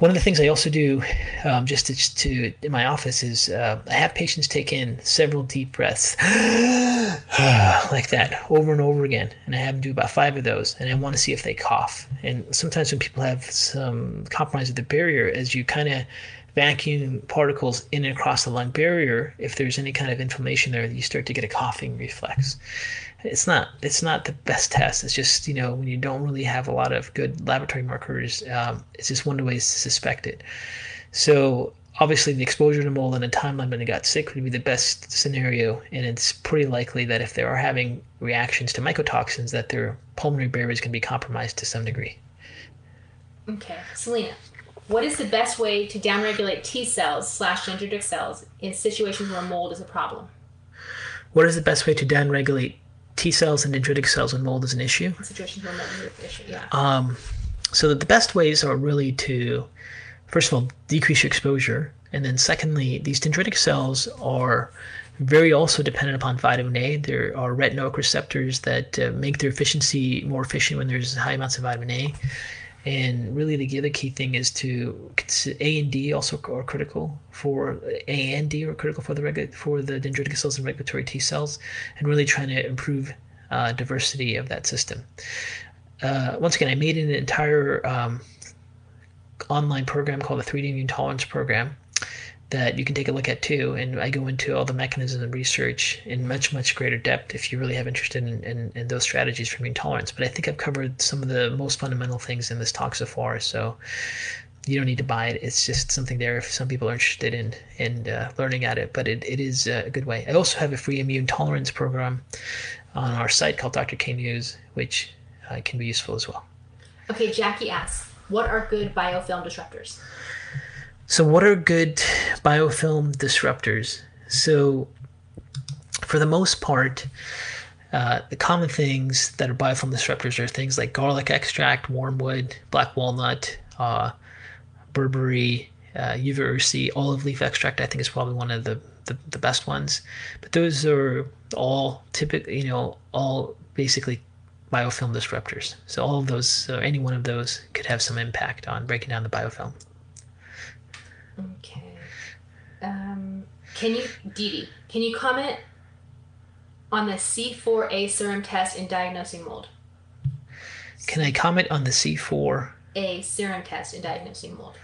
One of the things I also do, um, just to, to, in my office, is uh, I have patients take in several deep breaths, (sighs) like that, over and over again, and I have them do about five of those, and I want to see if they cough. And sometimes when people have some compromise of the barrier, as you kind of vacuum particles in and across the lung barrier, if there's any kind of inflammation there, you start to get a coughing reflex it's not it's not the best test. It's just you know when you don't really have a lot of good laboratory markers, um, it's just one of the ways to suspect it. So obviously the exposure to mold and a timeline when they got sick would be the best scenario, and it's pretty likely that if they are having reactions to mycotoxins, that their pulmonary barriers can be compromised to some degree. Okay, Selena, what is the best way to downregulate T cells slash dendritic cells in situations where mold is a problem? What is the best way to downregulate T cells and dendritic cells when mold is an issue. Situations where mold is an issue, yeah. Um, so the best ways are really to, first of all, decrease your exposure, and then secondly, these dendritic cells are very also dependent upon vitamin A. There are retinoic receptors that uh, make their efficiency more efficient when there's high amounts of vitamin A. And really, the other key thing is to A and D also are critical for A and D are critical for the regu- for the dendritic cells and regulatory T cells, and really trying to improve uh, diversity of that system. Uh, once again, I made an entire um, online program called the 3D Immune Tolerance Program, that you can take a look at too. And I go into all the mechanisms and research in much, much greater depth if you're really have interest in, in, in, those strategies for immune tolerance. But I think I've covered some of the most fundamental things in this talk so far. So you don't need to buy it. It's just something there if some people are interested in in uh, learning at it. But it, it is a good way. I also have a free immune tolerance program on our site called Dr. K News, which uh, can be useful as well. Okay, Jackie asks, what are good biofilm disruptors? So, what are good biofilm disruptors? So, for the most part, uh, the common things that are biofilm disruptors are things like garlic extract, wormwood, black walnut, uh, berberry, uh, ursi, olive leaf extract. I think is probably one of the, the, the best ones. But those are all typically, you know, all basically biofilm disruptors. So all of those, so any one of those could have some impact on breaking down the biofilm. Okay. Um, can you, Didi, can you comment on the C4A serum test in diagnosing mold? Can I comment on the C4? A serum test in diagnosing mold.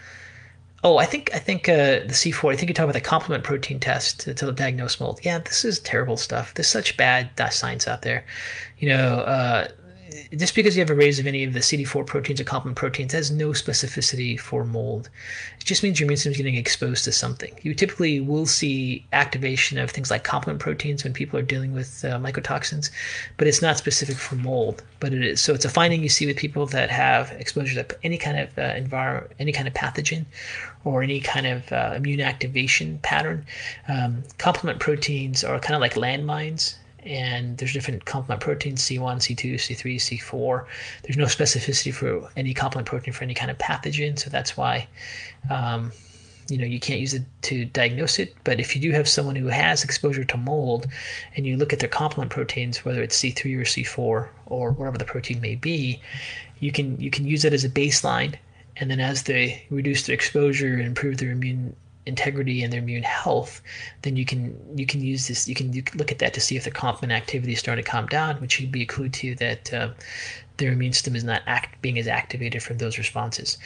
Oh, I think I think uh, the C4. I think you're talking about the complement protein test to, to, diagnose mold. Yeah, this is terrible stuff. There's such bad science out there. You know, uh, just because you have a raise of any of the CD4 proteins or complement proteins has no specificity for mold. It just means your immune system is getting exposed to something. You typically will see activation of things like complement proteins when people are dealing with uh, mycotoxins, but it's not specific for mold. But it is so it's a finding you see with people that have exposure to any kind of uh, environment, any kind of pathogen, or any kind of uh, immune activation pattern. Um, complement proteins are kind of like landmines and there's different complement proteins C1, C2, C3, C4. There's no specificity for any complement protein for any kind of pathogen, so that's why um, you know you can't use it to diagnose it. But if you do have someone who has exposure to mold, and you look at their complement proteins, whether it's C3 or C4 or whatever the protein may be, you can you can use it as a baseline. And then as they reduce their exposure and improve their immune integrity and their immune health, then you can you can use this. You can, you can look at that to see if the complement activity is starting to calm down, which would be a clue to that uh, their immune system is not act, being as activated from those responses.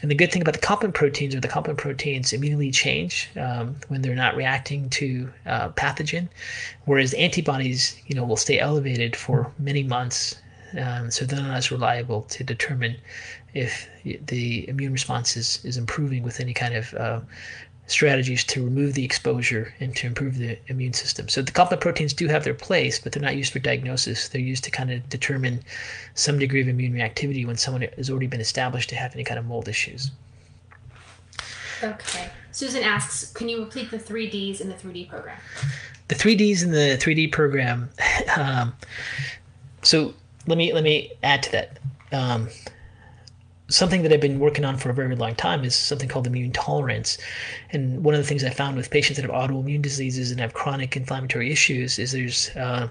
And the good thing about the complement proteins are the complement proteins immediately change um, when they're not reacting to uh, pathogen, whereas antibodies, you know, will stay elevated for many months. Um, so they're not as reliable to determine if the immune response is, is improving with any kind of uh, strategies to remove the exposure and to improve the immune system. So the complement proteins do have their place, but they're not used for diagnosis. They're used to kind of determine some degree of immune reactivity when someone has already been established to have any kind of mold issues. Okay. Susan asks, can you repeat the three Ds in the 3D program? The three Ds in the 3D program. (laughs) Um, so let me let me add to that. Um, something that I've been working on for a very long time is something called immune tolerance. And one of the things I found with patients that have autoimmune diseases and have chronic inflammatory issues is there's, uh,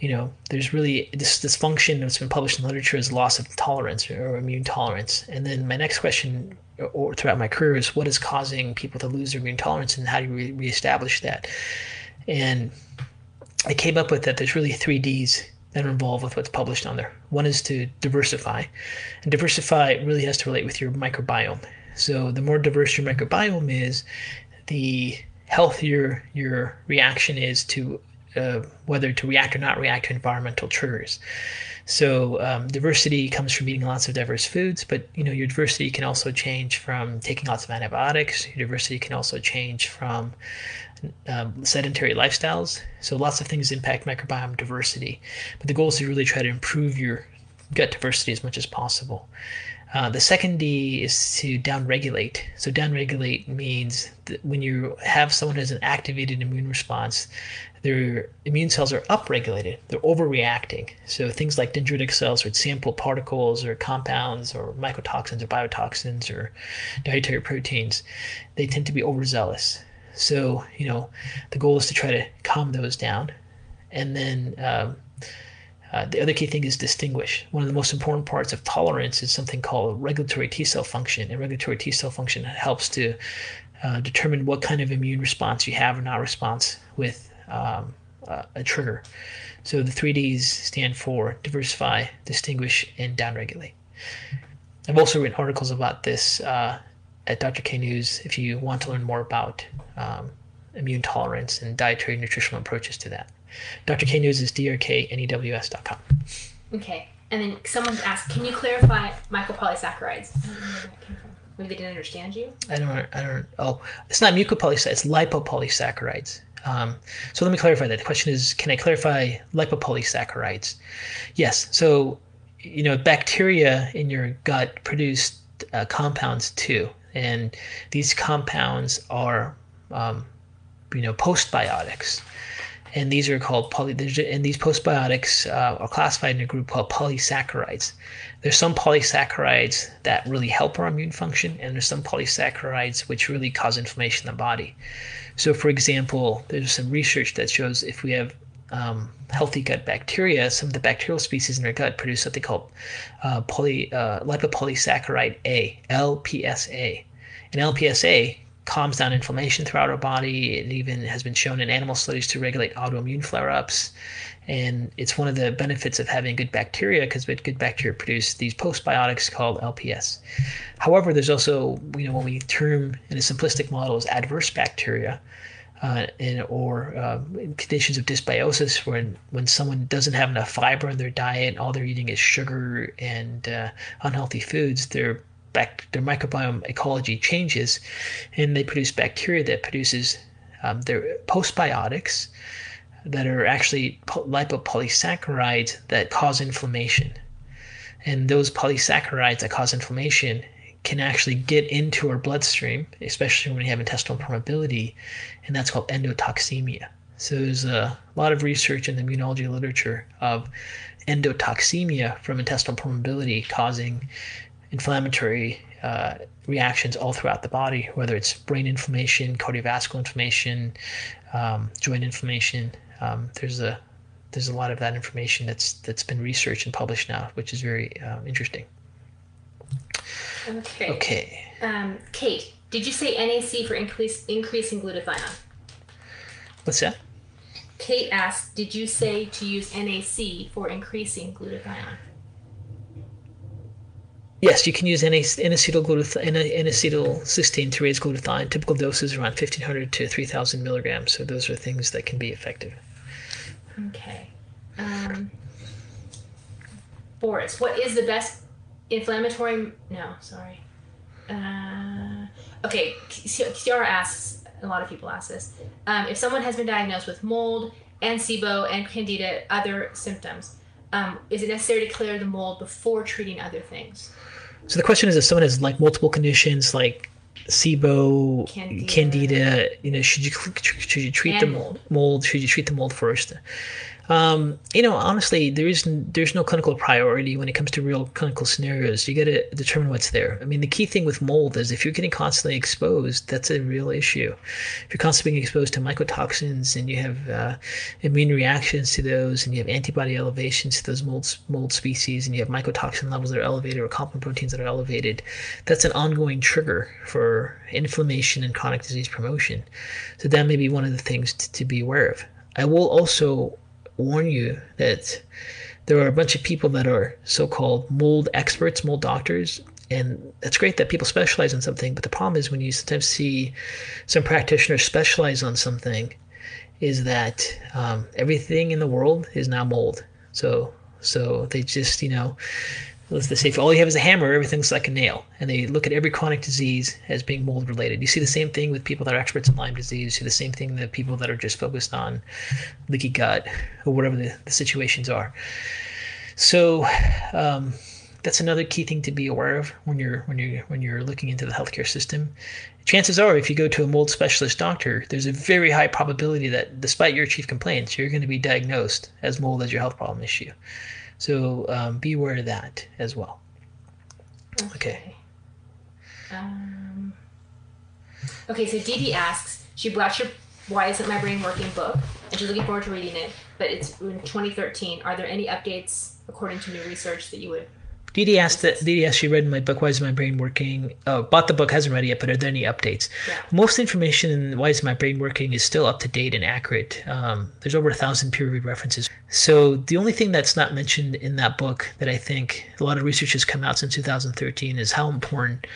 you know, there's really this this function that's been published in the literature is loss of tolerance or immune tolerance. And then my next question, or throughout my career, is what is causing people to lose their immune tolerance, and how do you re- reestablish that? And I came up with that there's really three Ds that are involved with what's published on there. One is to diversify, and diversify really has to relate with your microbiome. So the more diverse your microbiome is, the healthier your reaction is to uh, whether to react or not react to environmental triggers. So um, diversity comes from eating lots of diverse foods, but you know your diversity can also change from taking lots of antibiotics. Your diversity can also change from um, sedentary lifestyles. So lots of things impact microbiome diversity, but the goal is to really try to improve your gut diversity as much as possible. Uh, the second D is to downregulate. So downregulate means that when you have someone who has an activated immune response, their immune cells are upregulated. They're overreacting. So things like dendritic cells or sample particles or compounds or mycotoxins or biotoxins or dietary proteins, they tend to be overzealous. So, you know, the goal is to try to calm those down. And then um, uh, the other key thing is distinguish. One of the most important parts of tolerance is something called regulatory T cell function. And regulatory T cell function helps to uh, determine what kind of immune response you have or not response with um, uh, a trigger. So the three Ds stand for diversify, distinguish, and downregulate. I've also written articles about this uh, at Dr. K News if you want to learn more about um, immune tolerance and dietary nutritional approaches to that. Dr. K News is drknews.com. Okay. And then someone asked, can you clarify mycopolysaccharides? Maybe they didn't understand you. I don't. I don't. Oh, it's not mucopolysaccharides. It's lipopolysaccharides. Um, so let me clarify that. The question is, can I clarify lipopolysaccharides? Yes. So, you know, bacteria in your gut produce uh, compounds too, and these compounds are, um, you know, postbiotics and these are called poly. And these postbiotics uh, are classified in a group called polysaccharides. There's some polysaccharides that really help our immune function, and there's some polysaccharides which really cause inflammation in the body. So, for example, there's some research that shows if we have um, healthy gut bacteria, some of the bacterial species in our gut produce something called uh, poly, uh, lipopolysaccharide A, LPSA. And LPSA calms down inflammation throughout our body. It even has been shown in animal studies to regulate autoimmune flare ups. And it's one of the benefits of having good bacteria because good bacteria produce these postbiotics called LPS. However, there's also, you know, when we term in a simplistic model as adverse bacteria, uh, and, or in conditions of dysbiosis when when someone doesn't have enough fiber in their diet, all they're eating is sugar and uh, unhealthy foods, their back, their microbiome ecology changes, and they produce bacteria that produces um, their postbiotics that are actually lipopolysaccharides that cause inflammation. And those polysaccharides that cause inflammation can actually get into our bloodstream, especially when we have intestinal permeability, and that's called endotoxemia. So there's a lot of research in the immunology literature of endotoxemia from intestinal permeability causing inflammatory uh, reactions all throughout the body, whether it's brain inflammation, cardiovascular inflammation, um, joint inflammation. Um, there's a there's a lot of that information that's that's been researched and published now, which is very um, interesting. Okay. Okay. Um, Kate, did you say NAC for increase, increasing glutathione? What's that? Kate asked, did you say to use NAC for increasing glutathione? Yes, you can use N-acetyl N-acetylcysteine to raise glutathione. Typical doses are around 1500 to 3000 milligrams. So those are things that can be effective. Okay. Um, Boris, what is the best inflammatory? No, sorry. Uh, okay, Kiara asks. A lot of people ask this. Um, if someone has been diagnosed with mold and SIBO and Candida, other symptoms, um, is it necessary to clear the mold before treating other things? So the question is, if someone has like multiple conditions like SIBO, Candida. Candida, you know, should you should you treat And the mold. mold? Should you treat the mold first? Um, you know, honestly, there is there's no clinical priority when it comes to real clinical scenarios. You got to determine what's there. I mean, the key thing with mold is if you're getting constantly exposed, that's a real issue. If you're constantly being exposed to mycotoxins and you have uh, immune reactions to those, and you have antibody elevations to those mold mold species, and you have mycotoxin levels that are elevated or complement proteins that are elevated, that's an ongoing trigger for inflammation and chronic disease promotion. So that may be one of the things to, to be aware of. I will also warn you that there are a bunch of people that are so-called mold experts, mold doctors, and it's great that people specialize in something. But the problem is when you sometimes see some practitioners specialize on something, is that um, everything in the world is now mold. So so they just you know let's say if all you have is a hammer, everything's like a nail. And they look at every chronic disease as being mold related. You see the same thing with people that are experts in Lyme disease. You see the same thing with people that are just focused on leaky gut or whatever the, the situations are. So um, that's another key thing to be aware of when you're when you're when you're looking into the healthcare system. Chances are, if you go to a mold specialist doctor, there's a very high probability that, despite your chief complaints, you're going to be diagnosed as mold as your health problem issue. So um, be aware of that as well. Okay. Okay. Um, okay, so Dee Dee asks, she bought your Why Isn't My Brain Working book, and she's looking forward to reading it, but it's in 2013. Are there any updates according to new research that you would Dee asked that Dee asked she read my book Why is my brain working? Oh, bought the book, hasn't read it yet, but are there any updates? Yeah. Most information in Why is my brain working is still up to date and accurate. Um, there's over a thousand peer reviewed references. So the only thing that's not mentioned in that book that I think a lot of research has come out since 2013 is how important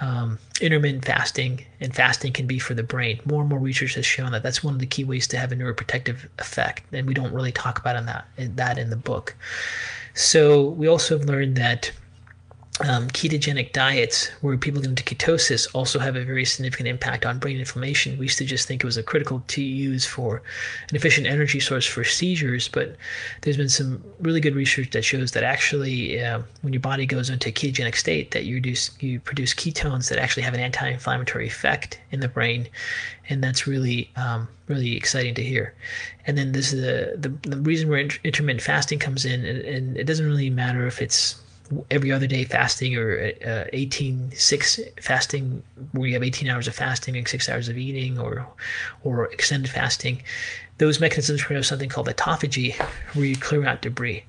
um, intermittent fasting and fasting can be for the brain. More and more research has shown that that's one of the key ways to have a neuroprotective effect, and we don't really talk about in that in that in the book. So we also have learned that um, ketogenic diets where people get into ketosis also have a very significant impact on brain inflammation. We used to just think it was a critical to use for an efficient energy source for seizures, but there's been some really good research that shows that actually, uh, when your body goes into a ketogenic state, that you produce you produce ketones that actually have an anti-inflammatory effect in the brain, and that's really um, really exciting to hear. And then this is the the, the reason where intermittent fasting comes in, and, and it doesn't really matter if it's every other day fasting or uh, 18 6 fasting where you have 18 hours of fasting and 6 hours of eating or or extended fasting those mechanisms produce something called autophagy where you clear out debris.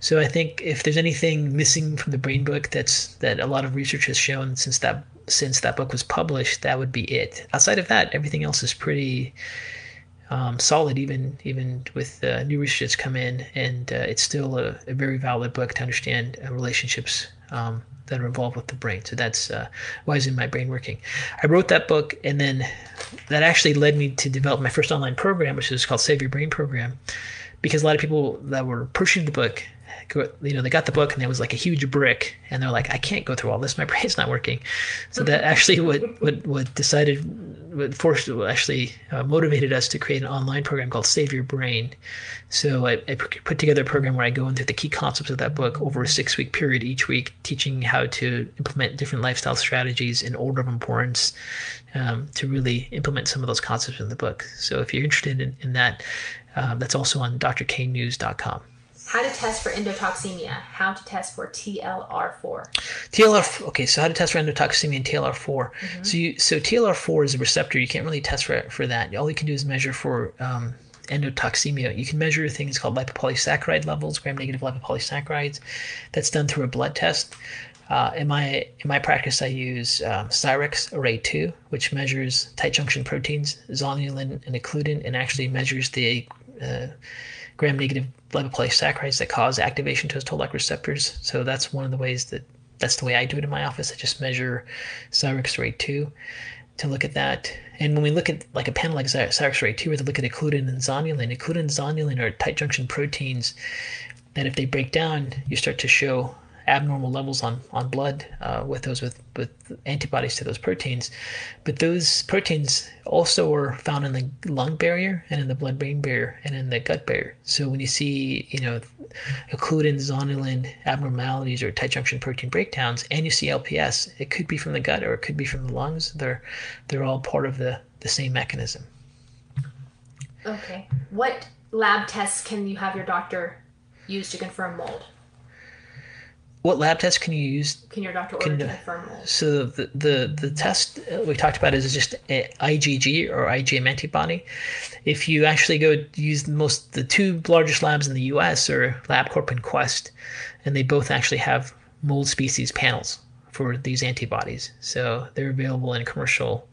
So i think if there's anything missing from the brain book that's that a lot of research has shown since that since that book was published that would be it. Outside of that everything else is pretty um, solid even even with uh, new research that's come in, and uh, it's still a, a, very valid book to understand uh, relationships um, that are involved with the brain. So that's uh, why isn't my brain working. I wrote that book, and then that actually led me to develop my first online program, which is called Save Your Brain Program, because a lot of people that were pushing the book you know, they got the book and it was like a huge brick, and they're like, I can't go through all this. My (laughs) brain's not working. So that actually what what what decided what forced actually uh, motivated us to create an online program called Save Your Brain. So I, I, put together a program where I go into the key concepts of that book over a six week period each week, teaching how to implement different lifestyle strategies in order of importance um, to really implement some of those concepts in the book. So if you're interested in, in that, uh, that's also on drknews.com. How to test for endotoxemia. How to test for TLR4. TLR. Okay, so how to test for endotoxemia and TLR4. Mm-hmm. So you so TLR4 is a receptor. You can't really test for for that. All you can do is measure for um, endotoxemia. You can measure things called lipopolysaccharide levels, gram-negative lipopolysaccharides. That's done through a blood test. Uh, in my in my practice, I use um, Cyrex Array 2, which measures tight junction proteins, zonulin and occludin, and actually measures the uh, gram-negative lipopolysaccharides that cause activation to those toll-like receptors. So that's one of the ways that that's the way I do it in my office. I just measure Cyrex Array 2 to look at that. And when we look at like a panel like Cyrex Array 2, we have to look at occludin and zonulin. Occludin and zonulin are tight junction proteins that if they break down, you start to show abnormal levels on, on blood uh, with those with, with antibodies to those proteins. But those proteins also are found in the lung barrier and in the blood-brain barrier and in the gut barrier. So when you see, you know, occludin, zonulin abnormalities or tight junction protein breakdowns, and you see LPS, it could be from the gut or it could be from the lungs. They're they're all part of the, the same mechanism. Okay. What lab tests can you have your doctor use to confirm mold? What lab tests can you use? Can your doctor order to confirm mold? So the the the test we talked about is just IgG or IgM antibody. If you actually go use the most the two largest labs in the U.S. are LabCorp and Quest, and they both actually have mold species panels for these antibodies. So they're available in commercial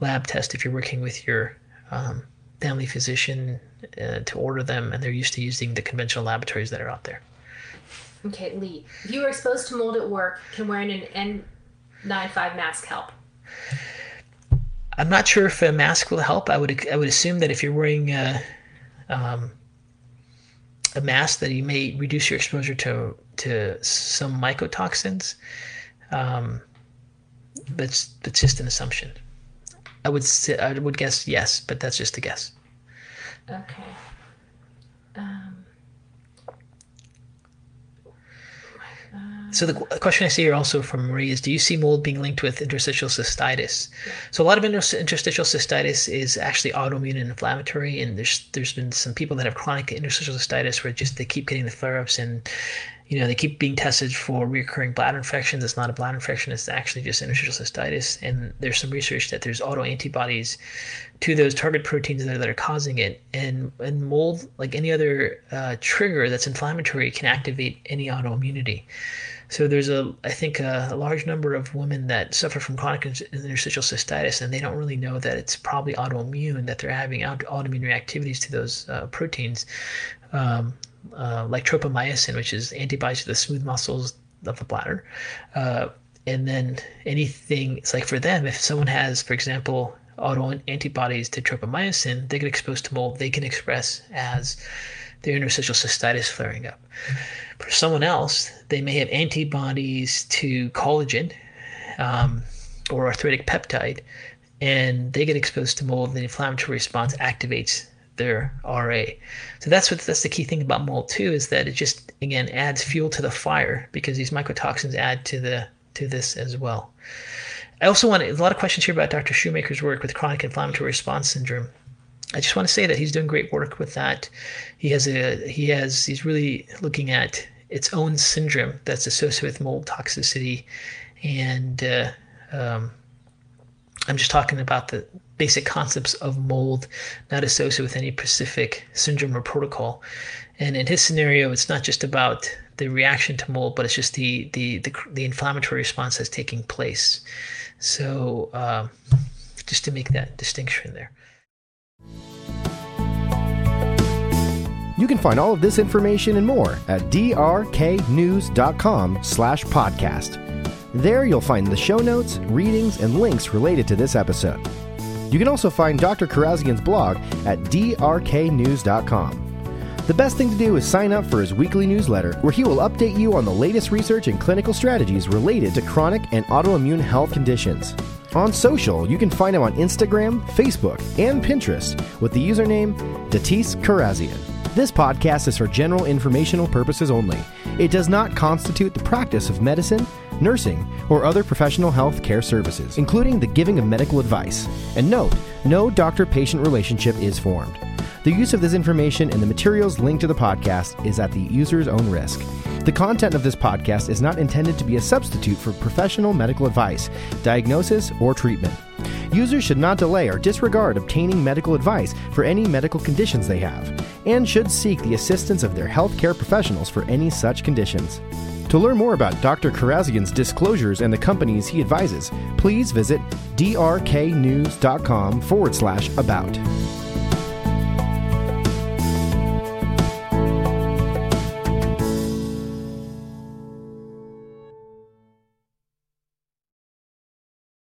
lab test if you're working with your um, family physician uh, to order them, and they're used to using the conventional laboratories that are out there. Okay, Lee. If you are exposed to mold at work, can wearing an N95 mask help? I'm not sure if a mask will help. I would I would assume that if you're wearing a, um, a mask, that you may reduce your exposure to to some mycotoxins. Um, that's that's just an assumption. I would say, I would guess yes, but that's just a guess. Okay. So the question I see here also from Marie is, do you see mold being linked with interstitial cystitis? So a lot of interstitial cystitis is actually autoimmune and inflammatory, and there's there's been some people that have chronic interstitial cystitis where just they keep getting the flare-ups and you know they keep being tested for recurring bladder infections. It's not a bladder infection; it's actually just interstitial cystitis. And there's some research that there's autoantibodies to those target proteins that are, that are causing it. And and mold, like any other uh, trigger that's inflammatory, can activate any autoimmunity. So there's a, I think, a, a, large number of women that suffer from chronic interstitial cystitis, and they don't really know that it's probably autoimmune, that they're having autoimmune reactivities to those uh, proteins, um, uh, like tropomyosin, which is antibodies to the smooth muscles of the bladder. Uh, and then anything, it's like for them, if someone has, for example, auto antibodies to tropomyosin, they get exposed to mold, they can express as their interstitial cystitis flaring up. For someone else, they may have antibodies to collagen um, or arthritic peptide, and they get exposed to mold, and the inflammatory response activates their RA. So that's what that's the key thing about mold too is that it just again adds fuel to the fire because these mycotoxins add to the to this as well. I also want to, a lot of questions here about Dr. Shoemaker's work with chronic inflammatory response syndrome. I just want to say that he's doing great work with that. He has a he has he's really looking at its own syndrome that's associated with mold toxicity, and uh, um, I'm just talking about the basic concepts of mold, not associated with any specific syndrome or protocol. And in his scenario, it's not just about the reaction to mold, but it's just the the the, the inflammatory response that's taking place. So um, just to make that distinction there. You can find all of this information and more at drknews.com slash podcast. There you'll find the show notes, readings, and links related to this episode. You can also find Dr. Kharrazian's blog at drknews.com. The best thing to do is sign up for his weekly newsletter, where he will update you on the latest research and clinical strategies related to chronic and autoimmune health conditions. On social, you can find him on Instagram, Facebook, and Pinterest with the username Datis Kharrazian. This podcast is for general informational purposes only. It does not constitute the practice of medicine, nursing, or other professional health care services, including the giving of medical advice. And note, no doctor patient relationship is formed. The use of this information and the materials linked to the podcast is at the user's own risk. The content of this podcast is not intended to be a substitute for professional medical advice, diagnosis, or treatment. Users should not delay or disregard obtaining medical advice for any medical conditions they have, and should seek the assistance of their healthcare professionals for any such conditions. To learn more about Dr. Kharrazian's disclosures and the companies he advises, please visit drknews.com forward slash about.